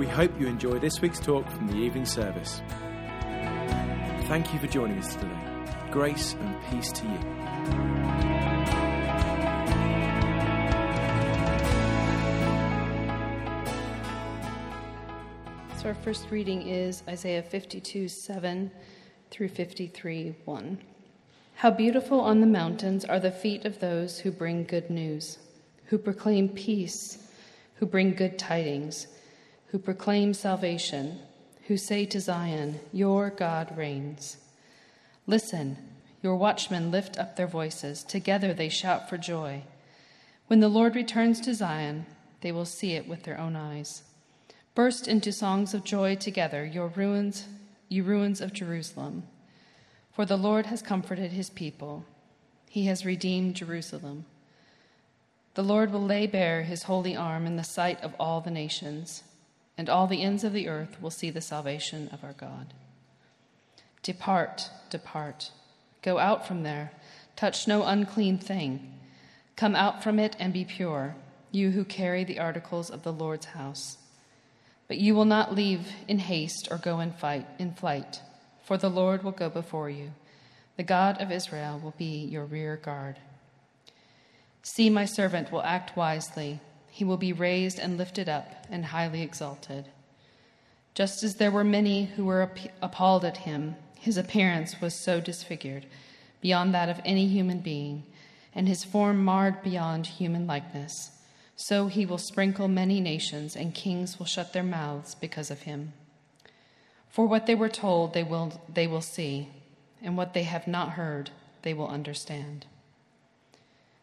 We hope you enjoy this week's talk from the evening service. Thank you for joining us today. Grace and peace to you. So our first reading is Isaiah 52 7 through 53 1. How beautiful on the mountains are the feet of those who bring good news, who proclaim peace, who bring good tidings, who proclaim salvation, who say to Zion, Your God reigns. Listen, your watchmen lift up their voices, together they shout for joy. When the Lord returns to Zion, they will see it with their own eyes. Burst into songs of joy together, your ruins, you ruins of Jerusalem. For the Lord has comforted his people, he has redeemed Jerusalem. The Lord will lay bare his holy arm in the sight of all the nations, and all the ends of the earth will see the salvation of our God. Depart, depart, go out from there, touch no unclean thing. Come out from it and be pure, you who carry the articles of the Lord's house. But you will not leave in haste or go in fight in flight, for the Lord will go before you. The God of Israel will be your rear guard. See, my servant will act wisely. He will be raised and lifted up and highly exalted. Just as there were many who were appalled at him, his appearance was so disfigured, beyond that of any human being, and his form marred beyond human likeness. So he will sprinkle many nations, and kings will shut their mouths because of him. For what they were told, they will, they will see, and what they have not heard, they will understand.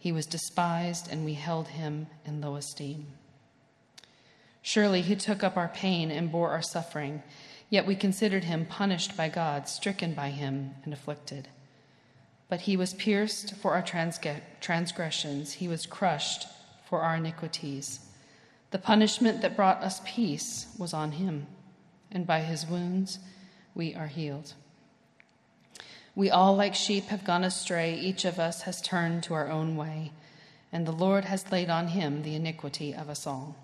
he was despised, and we held him in low esteem. Surely he took up our pain and bore our suffering, yet we considered him punished by God, stricken by him, and afflicted. But he was pierced for our transgressions, he was crushed for our iniquities. The punishment that brought us peace was on him, and by his wounds we are healed. We all, like sheep, have gone astray. Each of us has turned to our own way, and the Lord has laid on him the iniquity of us all.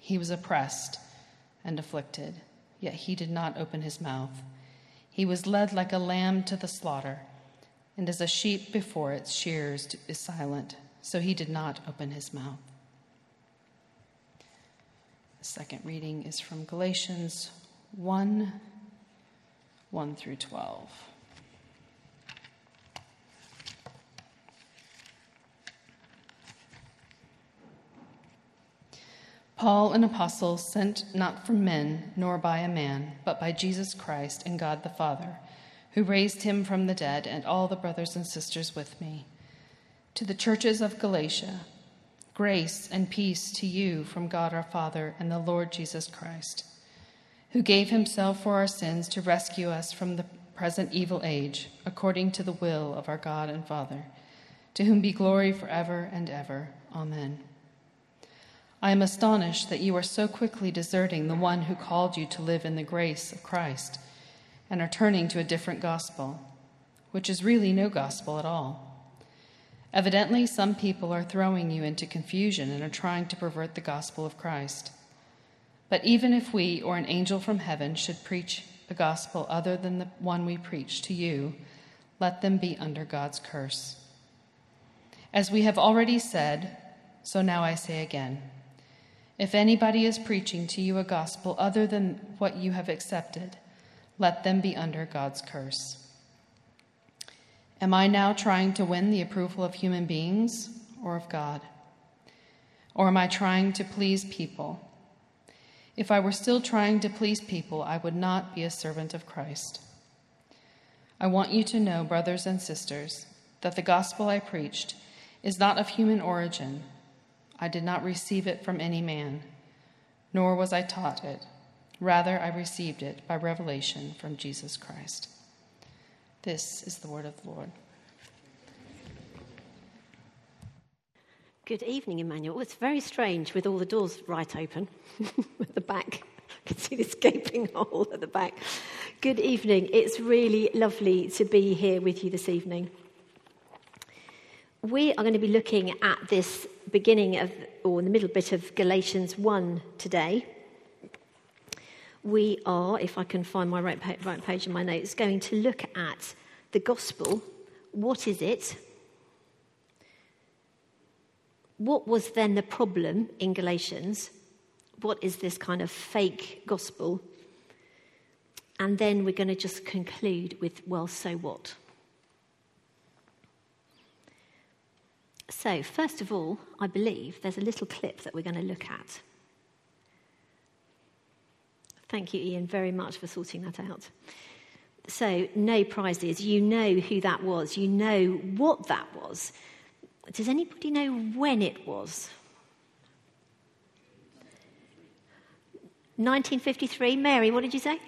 He was oppressed and afflicted, yet he did not open his mouth. He was led like a lamb to the slaughter, and as a sheep before its shears is silent, so he did not open his mouth. The second reading is from Galatians 1 1 through 12. Paul, an apostle, sent not from men, nor by a man, but by Jesus Christ and God the Father, who raised him from the dead, and all the brothers and sisters with me. To the churches of Galatia, Grace and peace to you from God our Father and the Lord Jesus Christ, who gave himself for our sins to rescue us from the present evil age, according to the will of our God and Father, to whom be glory forever and ever. Amen. I am astonished that you are so quickly deserting the one who called you to live in the grace of Christ and are turning to a different gospel, which is really no gospel at all. Evidently, some people are throwing you into confusion and are trying to pervert the gospel of Christ. But even if we or an angel from heaven should preach a gospel other than the one we preach to you, let them be under God's curse. As we have already said, so now I say again if anybody is preaching to you a gospel other than what you have accepted, let them be under God's curse. Am I now trying to win the approval of human beings or of God? Or am I trying to please people? If I were still trying to please people, I would not be a servant of Christ. I want you to know, brothers and sisters, that the gospel I preached is not of human origin. I did not receive it from any man, nor was I taught it. Rather, I received it by revelation from Jesus Christ. This is the word of the Lord. Good evening, Emmanuel. It's very strange with all the doors right open at the back. You can see this gaping hole at the back. Good evening. It's really lovely to be here with you this evening. We are going to be looking at this beginning of, or in the middle bit of Galatians 1 today we are, if I can find my right, pa- right page in my notes, going to look at the gospel. What is it? What was then the problem in Galatians? What is this kind of fake gospel? And then we're going to just conclude with, well, so what? So, first of all, I believe there's a little clip that we're going to look at. Thank you, Ian, very much for sorting that out. So, no prizes. You know who that was. You know what that was. Does anybody know when it was? 1953. Mary, what did you say?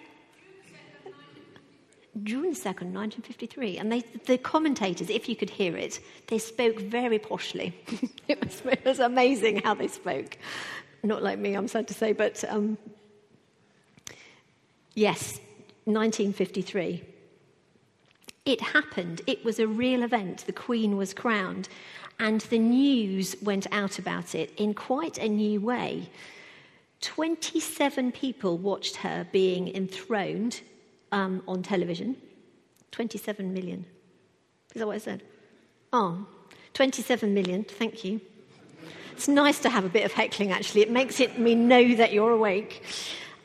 June 2nd, 1953. And they, the commentators, if you could hear it, they spoke very poshly. it, was, it, was, amazing how they spoke. Not like me, I'm sad to say, but um, Yes, 1953. It happened. It was a real event. The Queen was crowned. And the news went out about it in quite a new way. 27 people watched her being enthroned um, on television. 27 million. Is that what I said? Oh, 27 million. Thank you. It's nice to have a bit of heckling, actually. It makes it me know that you're awake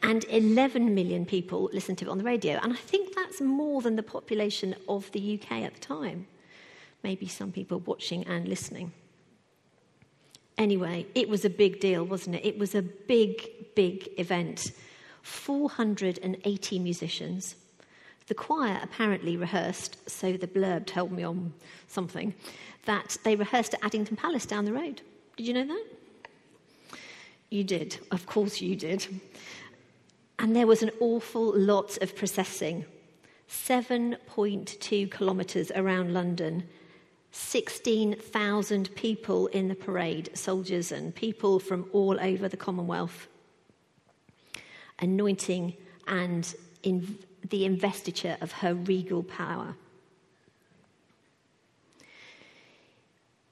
and 11 million people listened to it on the radio. And I think that's more than the population of the UK at the time. Maybe some people watching and listening. Anyway, it was a big deal, wasn't it? It was a big, big event. 480 musicians. The choir apparently rehearsed, so the blurb told me on something, that they rehearsed at Addington Palace down the road. Did you know that? You did. Of course you did. And there was an awful lot of processing 7.2 kilometres around London, 16,000 people in the parade, soldiers and people from all over the Commonwealth, anointing and in the investiture of her regal power.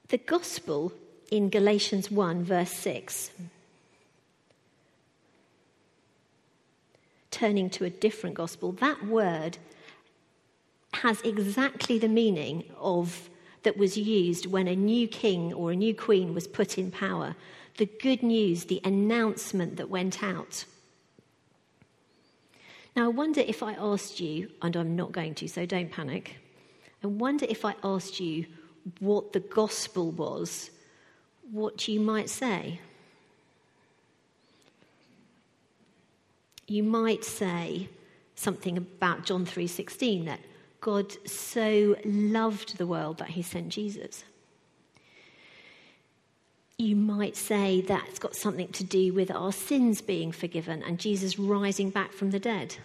The gospel in Galatians 1, verse 6 turning to a different gospel, that word has exactly the meaning of that was used when a new king or a new queen was put in power. The good news, the announcement that went out. Now, I wonder if I asked you, and I'm not going to, so don't panic. I wonder if I asked you what the gospel was, what you might say. you might say something about John 3:16 that God so loved the world that he sent Jesus. You might say that's got something to do with our sins being forgiven and Jesus rising back from the dead.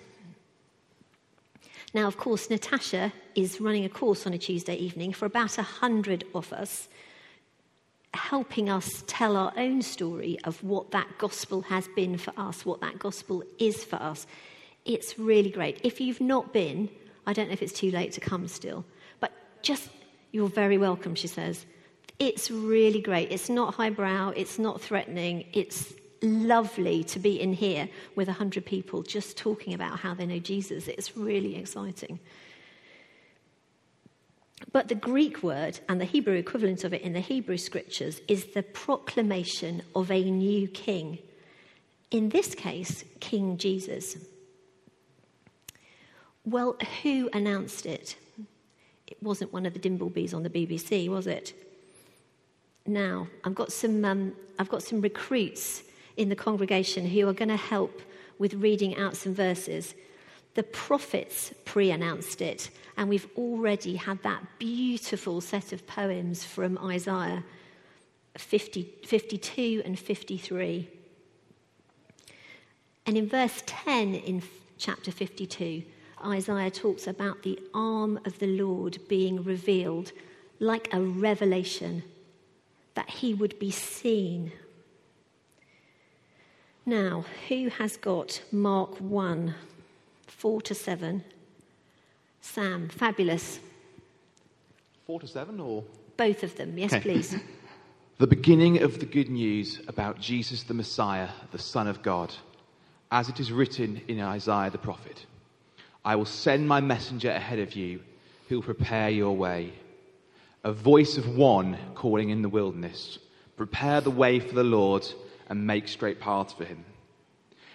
Now, of course, Natasha is running a course on a Tuesday evening for about a hundred of us helping us tell our own story of what that gospel has been for us, what that gospel is for us. It's really great. If you've not been, I don't know if it's too late to come still, but just, you're very welcome, she says. It's really great. It's not highbrow, it's not threatening, it's lovely to be in here with 100 people just talking about how they know Jesus. It's really exciting. But the Greek word and the Hebrew equivalent of it in the Hebrew scriptures is the proclamation of a new king. In this case, King Jesus. Well, who announced it? It wasn't one of the Dimblebys on the BBC, was it? Now, I've got some, um, I've got some recruits in the congregation who are going to help with reading out some verses. The prophets pre announced it, and we've already had that beautiful set of poems from Isaiah 50, 52 and 53. And in verse 10 in chapter 52, Isaiah talks about the arm of the Lord being revealed like a revelation, that he would be seen. Now, who has got Mark 1, 4 to 7? Sam, fabulous. 4 to 7 or? Both of them, yes, Okay. please. The beginning of the good news about Jesus the Messiah, the Son of God, as it is written in Isaiah the prophet I will send my messenger ahead of you who will prepare your way. A voice of one calling in the wilderness Prepare the way for the Lord and make straight paths for him.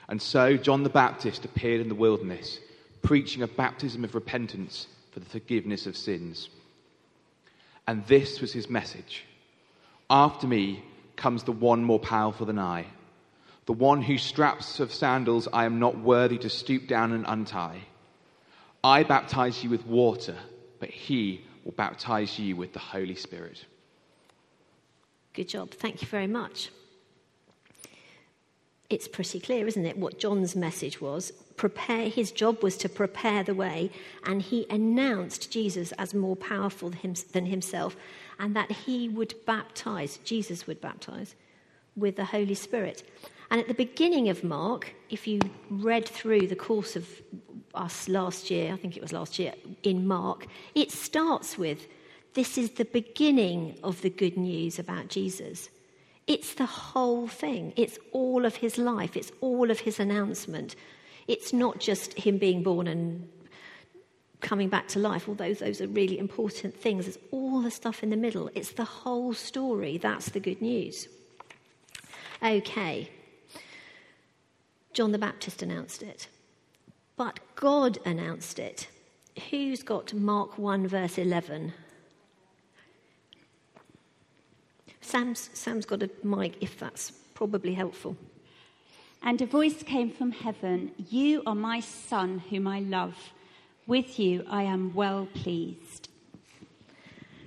And so John the Baptist appeared in the wilderness, preaching a baptism of repentance for the forgiveness of sins. And this was his message. After me comes the one more powerful than I, the one whose straps of sandals I am not worthy to stoop down and untie. I baptize you with water, but he will baptize you with the Holy Spirit. Good job. Thank you very much. It's pretty clear, isn't it, what John's message was? Prepare, his job was to prepare the way, and he announced Jesus as more powerful than himself, and that he would baptize, Jesus would baptize, with the Holy Spirit. And at the beginning of Mark, if you read through the course of us last year, I think it was last year, in Mark, it starts with this is the beginning of the good news about Jesus. It's the whole thing. It's all of his life. It's all of his announcement. It's not just him being born and coming back to life, although those are really important things. It's all the stuff in the middle. It's the whole story. That's the good news. Okay. John the Baptist announced it. But God announced it. Who's got Mark 1, verse 11? Sam's, Sam's got a mic if that's probably helpful. And a voice came from heaven You are my son, whom I love. With you I am well pleased.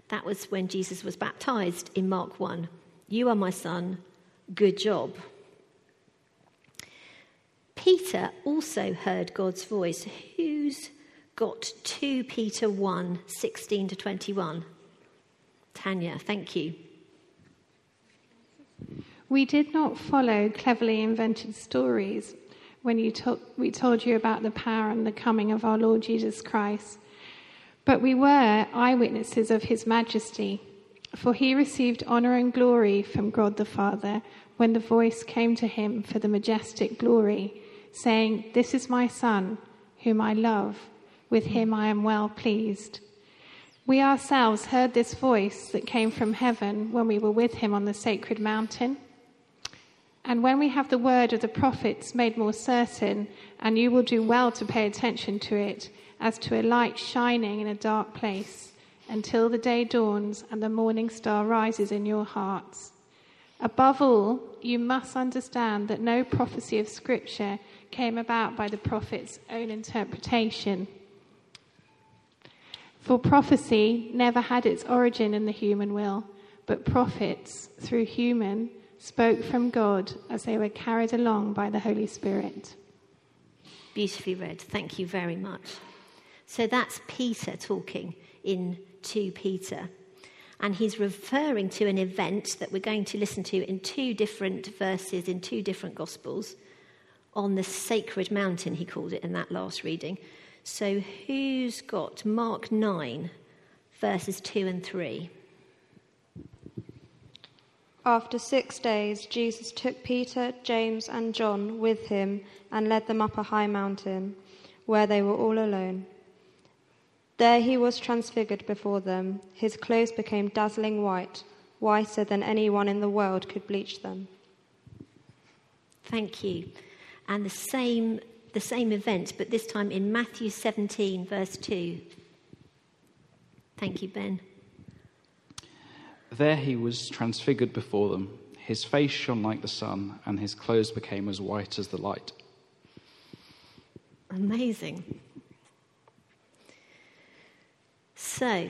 That was when Jesus was baptized in Mark 1. You are my son, good job. Peter also heard God's voice. Who's got 2 Peter 1 16 to 21? Tanya, thank you. We did not follow cleverly invented stories when you we told you about the power and the coming of our Lord Jesus Christ, but we were eyewitnesses of his majesty. For he received honor and glory from God the Father when the voice came to him for the majestic glory, saying, This is my Son, whom I love. With him I am well pleased. We ourselves heard this voice that came from heaven when we were with him on the sacred mountain. And when we have the word of the prophets made more certain, and you will do well to pay attention to it, as to a light shining in a dark place, until the day dawns and the morning star rises in your hearts. Above all, you must understand that no prophecy of Scripture came about by the prophet's own interpretation. For prophecy never had its origin in the human will, but prophets, through human, spoke from God as they were carried along by the Holy Spirit. Beautifully read. Thank you very much. So that's Peter talking in 2 Peter. And he's referring to an event that we're going to listen to in two different verses in two different Gospels on the sacred mountain, he called it in that last reading. So who's got Mark 9, verses 2 and 3? After six days, Jesus took Peter, James, and John with him and led them up a high mountain, where they were all alone. There he was transfigured before them. His clothes became dazzling white, whiter than anyone in the world could bleach them. Thank you. And the same the same event, but this time in Matthew 17, verse 2. Thank you, Ben. There he was transfigured before them. His face shone like the sun, and his clothes became as white as the light. Amazing. So,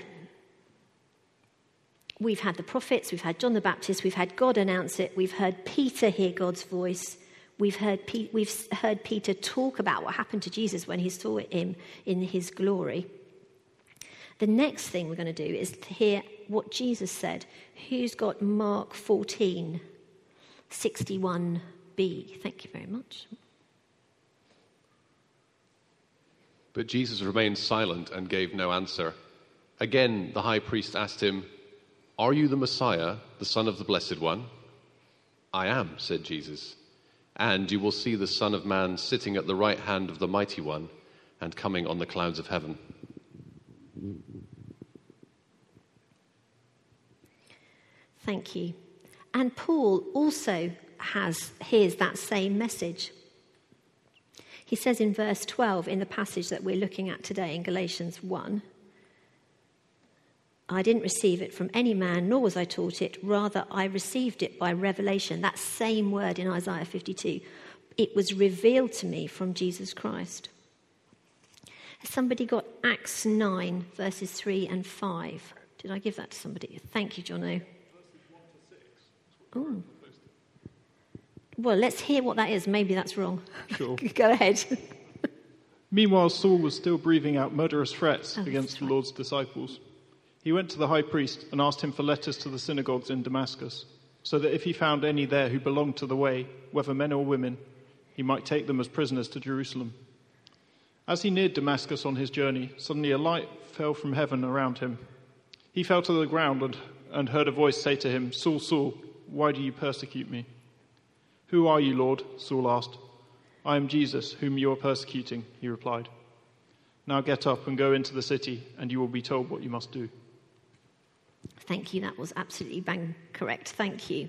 we've had the prophets, we've had John the Baptist, we've had God announce it, we've heard Peter hear God's voice, we've heard, we've heard Peter talk about what happened to Jesus when he saw him in his glory. The next thing we're going to do is to hear what Jesus said. Who's got Mark 14, 61b? Thank you very much. But Jesus remained silent and gave no answer. Again, the high priest asked him, Are you the Messiah, the Son of the Blessed One? I am, said Jesus. And you will see the Son of Man sitting at the right hand of the Mighty One and coming on the clouds of heaven. Thank you. And Paul also has hears that same message. He says in verse 12 in the passage that we're looking at today in Galatians 1 I didn't receive it from any man, nor was I taught it. Rather, I received it by revelation. That same word in Isaiah 52. It was revealed to me from Jesus Christ. Has somebody got Acts 9, verses 3 and 5? Did I give that to somebody? Thank you, Jono. Oh. Well, let's hear what that is. Maybe that's wrong. Sure. Go ahead. Meanwhile, Saul was still breathing out murderous threats Oh, against the. Lord's disciples. He went to the high priest and asked him for letters to the synagogues in Damascus, so that if he found any there who belonged to the way, whether men or women, he might take them as prisoners to Jerusalem. As he neared Damascus on his journey, suddenly a light fell from heaven around him. He fell to the ground and, and heard a voice say to him, Saul, Saul, why do you persecute me? Who are you, Lord? Saul asked. I am Jesus, whom you are persecuting, he replied. Now get up and go into the city, and you will be told what you must do. Thank you. That was absolutely bang correct. Thank you.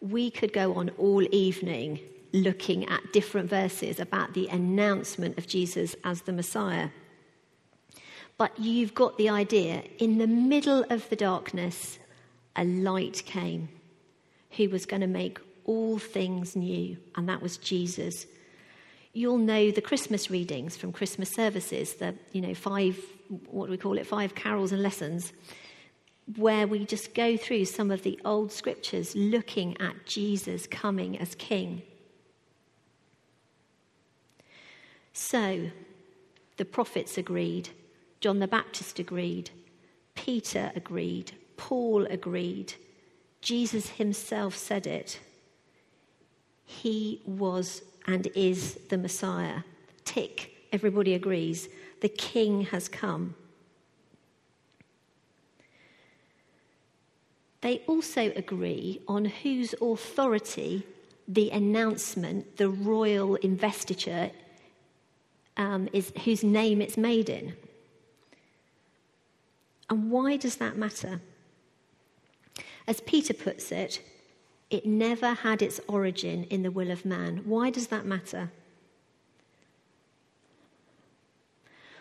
We could go on all evening looking at different verses about the announcement of Jesus as the Messiah. But you've got the idea. In the middle of the darkness, a light came who was going to make all things new, and that was Jesus. You'll know the Christmas readings from Christmas services, the, you know, five, what do we call it, five carols and lessons where we just go through some of the old scriptures looking at Jesus coming as king. So, the prophets agreed, John the Baptist agreed, Peter agreed, Paul agreed, Jesus himself said it. He was and is the Messiah. Tick, everybody agrees. The king has come. They also agree on whose authority the announcement, the royal investiture, um, is whose name it's made in. And why does that matter? As Peter puts it, it never had its origin in the will of man. Why does that matter?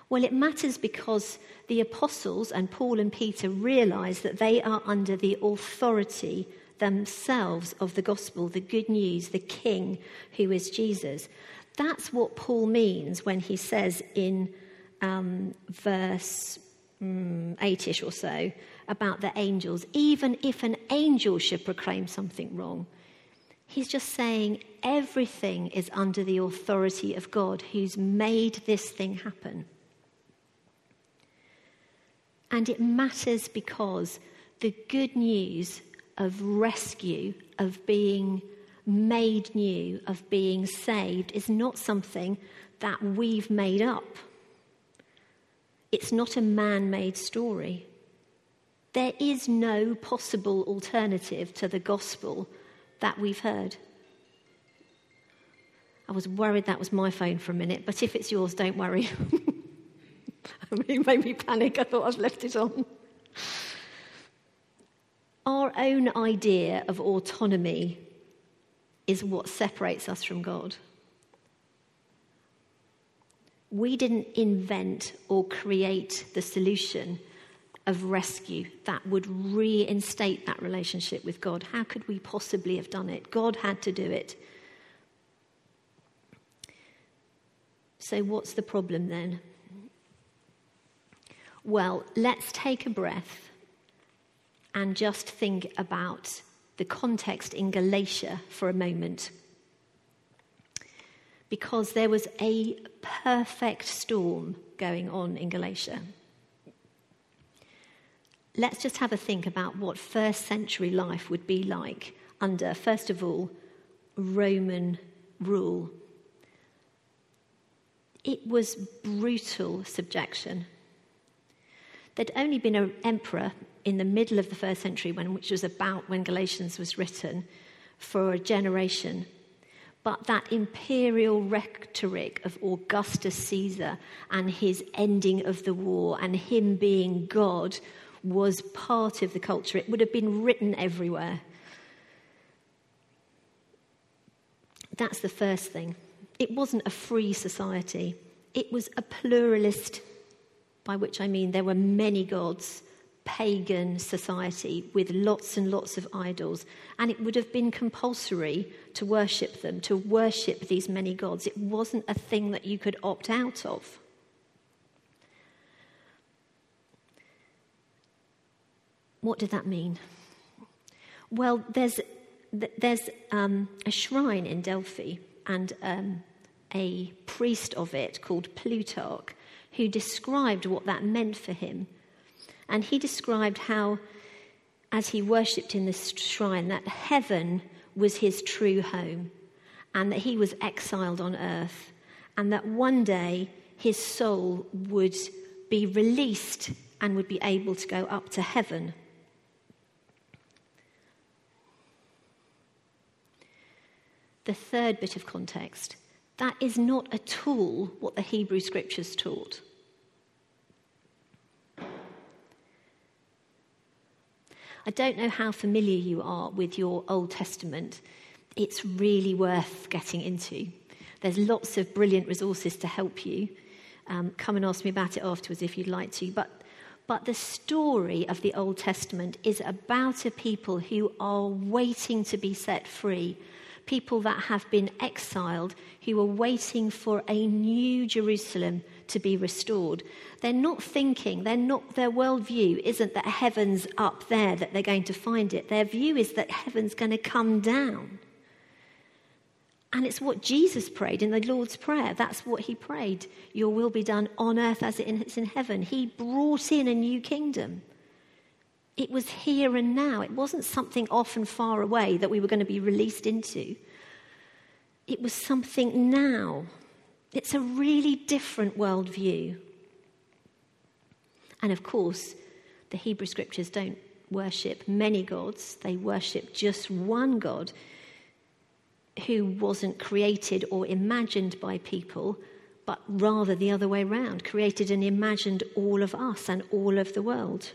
Well, it matters because the apostles and Paul and Peter realize that they are under the authority themselves of the gospel, the good news, the king who is Jesus. That's what Paul means when he says in um, verse mm, 8 ish or so about the angels, even if an angel should proclaim something wrong. He's just saying everything is under the authority of God who's made this thing happen. And it matters because the good news of rescue, of being made new, of being saved, is not something that we've made up. It's not a man made story. There is no possible alternative to the gospel that we've heard. I was worried that was my phone for a minute, but if it's yours, don't worry. it made me panic. I thought I'd left it on. Our own idea of autonomy is what separates us from God. We didn't invent or create the solution of rescue that would reinstate that relationship with God. How could we possibly have done it? God had to do it. So, what's the problem then? Well, let's take a breath and just think about the context in Galatia for a moment. Because there was a perfect storm going on in Galatia. Let's just have a think about what first century life would be like under, first of all, Roman rule. It was brutal subjection There'd only been an emperor in the middle of the first century, when, which was about when Galatians was written, for a generation. But that imperial rhetoric of Augustus Caesar and his ending of the war and him being God was part of the culture. It would have been written everywhere. That's the first thing. It wasn't a free society, it was a pluralist by which I mean there were many gods, pagan society with lots and lots of idols, and it would have been compulsory to worship them, to worship these many gods. It wasn't a thing that you could opt out of. What did that mean? Well, there's, there's um, a shrine in Delphi and um, a priest of it called Plutarch who described what that meant for him. And he described how, as he worshipped in this shrine, that heaven was his true home and that he was exiled on earth, and that one day his soul would be released and would be able to go up to heaven. The third bit of context that is not at all what the Hebrew scriptures taught. I don't know how familiar you are with your Old Testament. It's really worth getting into. There's lots of brilliant resources to help you. Um, come and ask me about it afterwards if you'd like to. But, but the story of the Old Testament is about a people who are waiting to be set free, people that have been exiled, who are waiting for a new Jerusalem to be restored. They're not thinking, they're not, their worldview isn't that heaven's up there, that they're going to find it. Their view is that heaven's going to come down. And it's what Jesus prayed in the Lord's Prayer. That's what he prayed. Your will be done on earth as it is in heaven. He brought in a new kingdom. It was here and now. It wasn't something off and far away that we were going to be released into. It was something now. It's a really different worldview. And of course, the Hebrew scriptures don't worship many gods, they worship just one God who wasn't created or imagined by people, but rather the other way around created and imagined all of us and all of the world.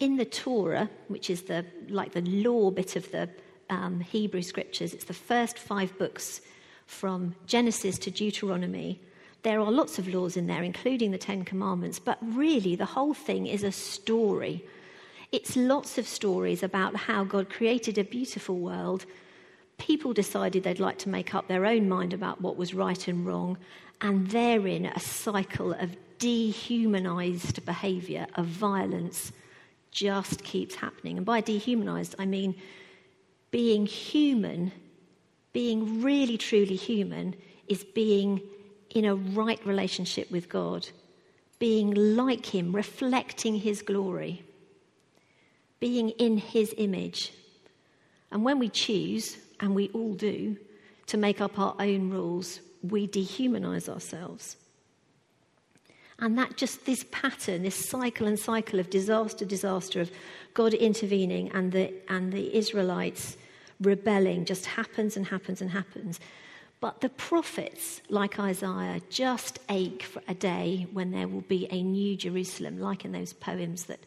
In the Torah, which is the like the law bit of the um, Hebrew scriptures, it's the first five books from Genesis to Deuteronomy. There are lots of laws in there, including the Ten Commandments, but really the whole thing is a story. It's lots of stories about how God created a beautiful world. People decided they'd like to make up their own mind about what was right and wrong, and therein a cycle of dehumanized behavior, of violence, just keeps happening. And by dehumanized, I mean being human, being really truly human, is being in a right relationship with God, being like Him, reflecting His glory, being in His image. And when we choose, and we all do, to make up our own rules, we dehumanize ourselves. And that just this pattern, this cycle and cycle of disaster, disaster, of God intervening and the, and the Israelites rebelling just happens and happens and happens. But the prophets, like Isaiah, just ache for a day when there will be a new Jerusalem, like in those poems that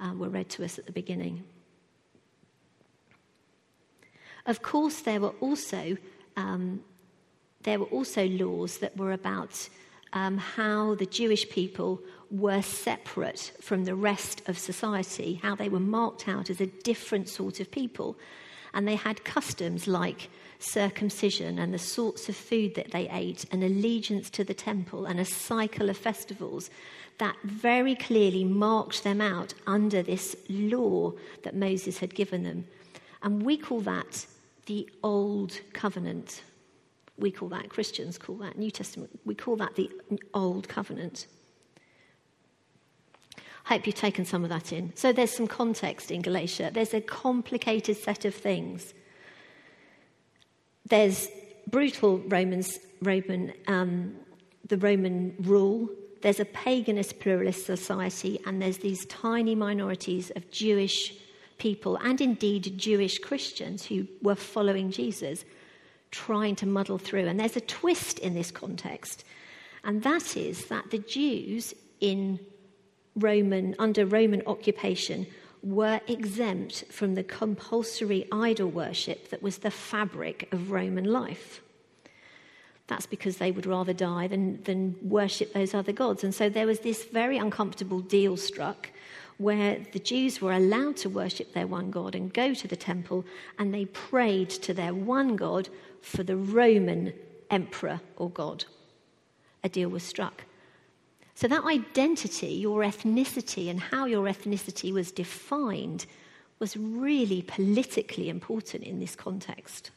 uh, were read to us at the beginning. Of course, there were also um, there were also laws that were about um, how the Jewish people were separate from the rest of society, how they were marked out as a different sort of people. And they had customs like circumcision and the sorts of food that they ate, and allegiance to the temple, and a cycle of festivals that very clearly marked them out under this law that Moses had given them. And we call that the Old Covenant. We call that, Christians call that, New Testament, we call that the Old Covenant. I hope you've taken some of that in. So there's some context in Galatia. There's a complicated set of things. There's brutal Romans, Roman, um, the Roman rule. There's a paganist pluralist society, and there's these tiny minorities of Jewish people and indeed Jewish Christians who were following Jesus, trying to muddle through. And there's a twist in this context, and that is that the Jews in Roman, under Roman occupation, were exempt from the compulsory idol worship that was the fabric of Roman life. That's because they would rather die than, than worship those other gods. And so there was this very uncomfortable deal struck where the Jews were allowed to worship their one God and go to the temple, and they prayed to their one God for the Roman emperor or God. A deal was struck. So, that identity, your ethnicity, and how your ethnicity was defined was really politically important in this context.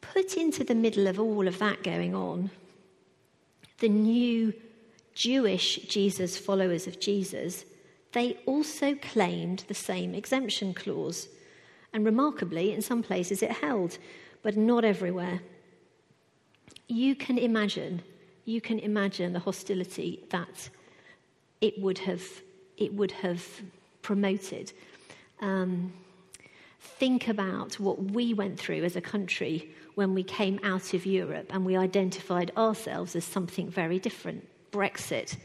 Put into the middle of all of that going on, the new Jewish Jesus followers of Jesus, they also claimed the same exemption clause. And remarkably, in some places it held, but not everywhere. You can imagine you can imagine the hostility that it would have, it would have promoted. Um, think about what we went through as a country when we came out of Europe and we identified ourselves as something very different Brexit.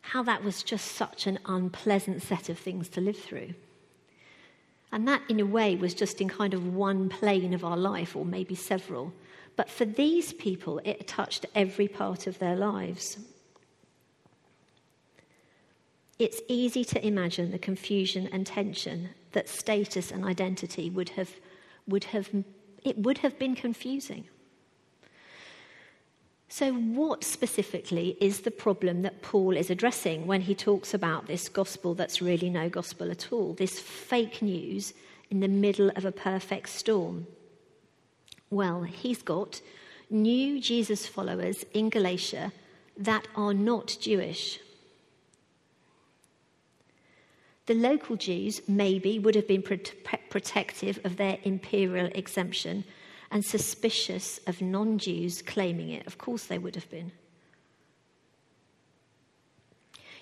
How that was just such an unpleasant set of things to live through. And that, in a way, was just in kind of one plane of our life, or maybe several. But for these people, it touched every part of their lives. It's easy to imagine the confusion and tension that status and identity would have, would have, it would have been confusing. So, what specifically is the problem that Paul is addressing when he talks about this gospel that's really no gospel at all, this fake news in the middle of a perfect storm? Well, he's got new Jesus followers in Galatia that are not Jewish. The local Jews maybe would have been protective of their imperial exemption and suspicious of non Jews claiming it. Of course, they would have been.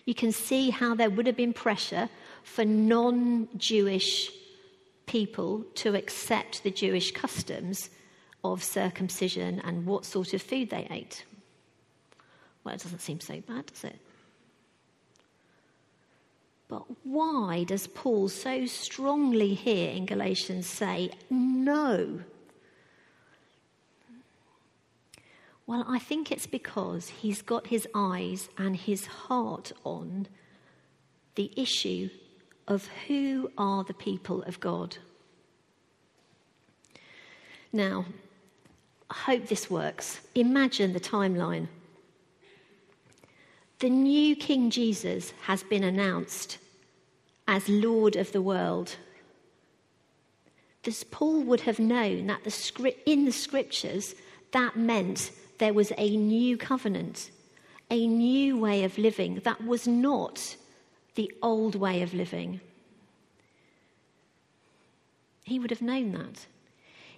You can see how there would have been pressure for non Jewish people to accept the Jewish customs of circumcision and what sort of food they ate. Well, it doesn't seem so bad, does it? But why does Paul so strongly here in Galatians say no? Well, I think it's because he's got his eyes and his heart on the issue of who are the people of God. Now, I hope this works. Imagine the timeline. The new King Jesus has been announced as Lord of the world. This Paul would have known that the script, in the scriptures that meant there was a new covenant, a new way of living that was not the old way of living. He would have known that.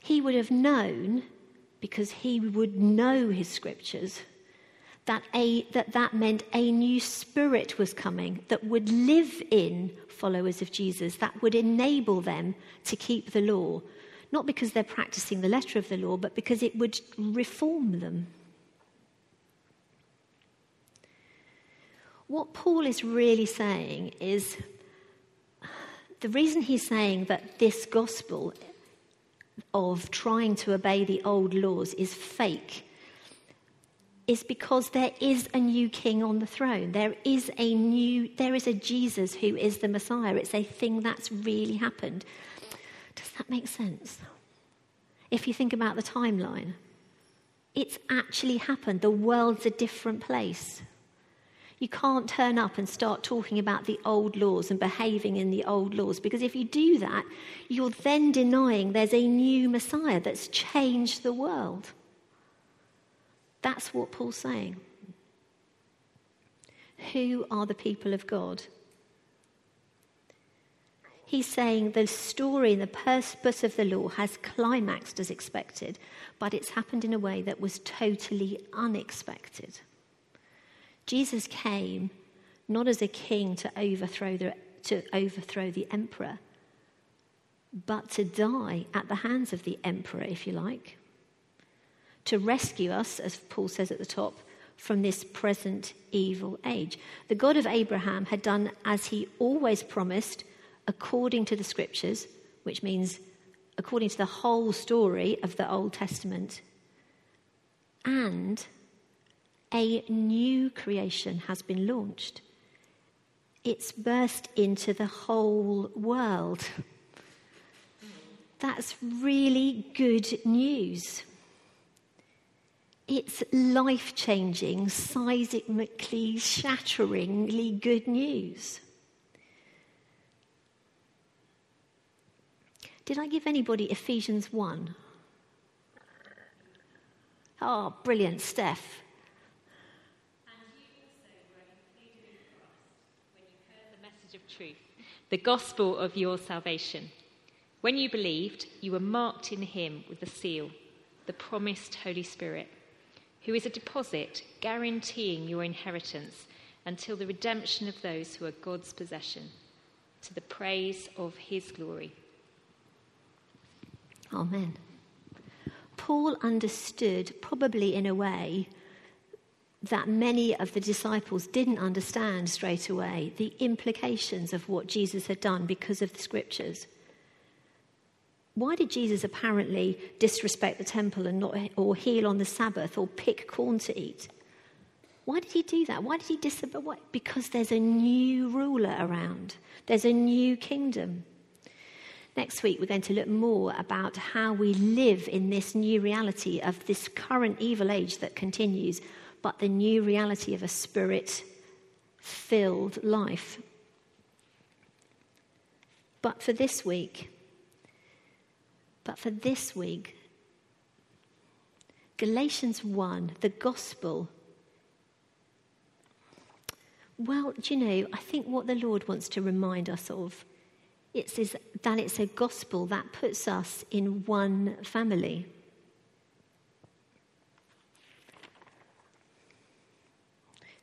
He would have known because he would know his scriptures, that, a, that that meant a new spirit was coming that would live in followers of Jesus, that would enable them to keep the law. Not because they're practicing the letter of the law, but because it would reform them. What Paul is really saying is The reason he's saying that this gospel of trying to obey the old laws is fake is because there is a new king on the throne. There is a new, there is a Jesus who is the Messiah. It's a thing that's really happened. That make sense? If you think about the timeline, it's actually happened. The world's a different place. You can't turn up and start talking about the old laws and behaving in the old laws because if you do that, you're then denying there's a new Messiah that's changed the world. That's what Paul's saying. Who are the people of God? He's saying the story the purpose of the law has climaxed as expected, but it's happened in a way that was totally unexpected. Jesus came not as a king to overthrow the, to overthrow the emperor, but to die at the hands of the emperor, if you like to rescue us, as Paul says at the top, from this present evil age. The God of Abraham had done as he always promised, according to the scriptures, which means according to the whole story of the Old Testament. And a new creation has been launched. It's burst into the whole world. That's really good news. It's life changing, seismically, shatteringly good news. Did I give anybody Ephesians 1? Oh, brilliant, Steph. truth, the gospel of your salvation. When you believed, you were marked in him with the seal, the promised Holy Spirit who is a deposit guaranteeing your inheritance until the redemption of those who are God's possession, to the praise of his glory. Amen. Paul understood, probably in a way, that many of the disciples didn't understand straight away the implications of what Jesus had done because of the scriptures. Why did Jesus apparently disrespect the temple and not, or heal on the Sabbath or pick corn to eat? Why did he do that? Why did he disobey? Because there's a new ruler around, there's a new kingdom. Next week, we're going to look more about how we live in this new reality of this current evil age that continues, but the new reality of a spirit filled life. But for this week, but for this week, Galatians 1, the gospel. Well, do you know, I think what the Lord wants to remind us of it's that it's a gospel that puts us in one family.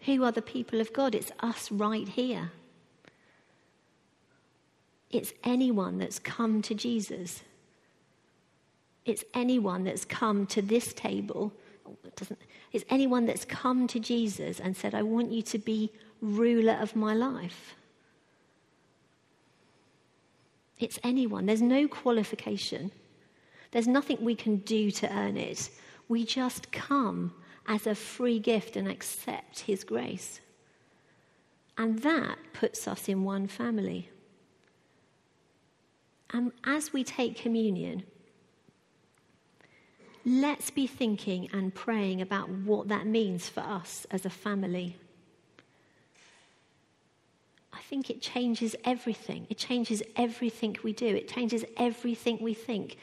Who are the people of God? It's us right here. It's anyone that's come to Jesus. It's anyone that's come to this table. It doesn't, it's anyone that's come to Jesus and said, I want you to be ruler of my life. It's anyone. There's no qualification. There's nothing we can do to earn it. We just come as a free gift and accept His grace. And that puts us in one family. And as we take communion, let's be thinking and praying about what that means for us as a family. I think it changes everything. It changes everything we do, it changes everything we think.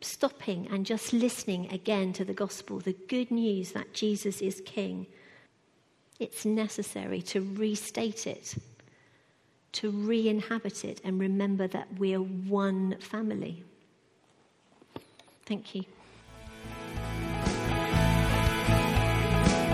Stopping and just listening again to the gospel, the good news that Jesus is King. It's necessary to restate it, to re inhabit it, and remember that we're one family. Thank you.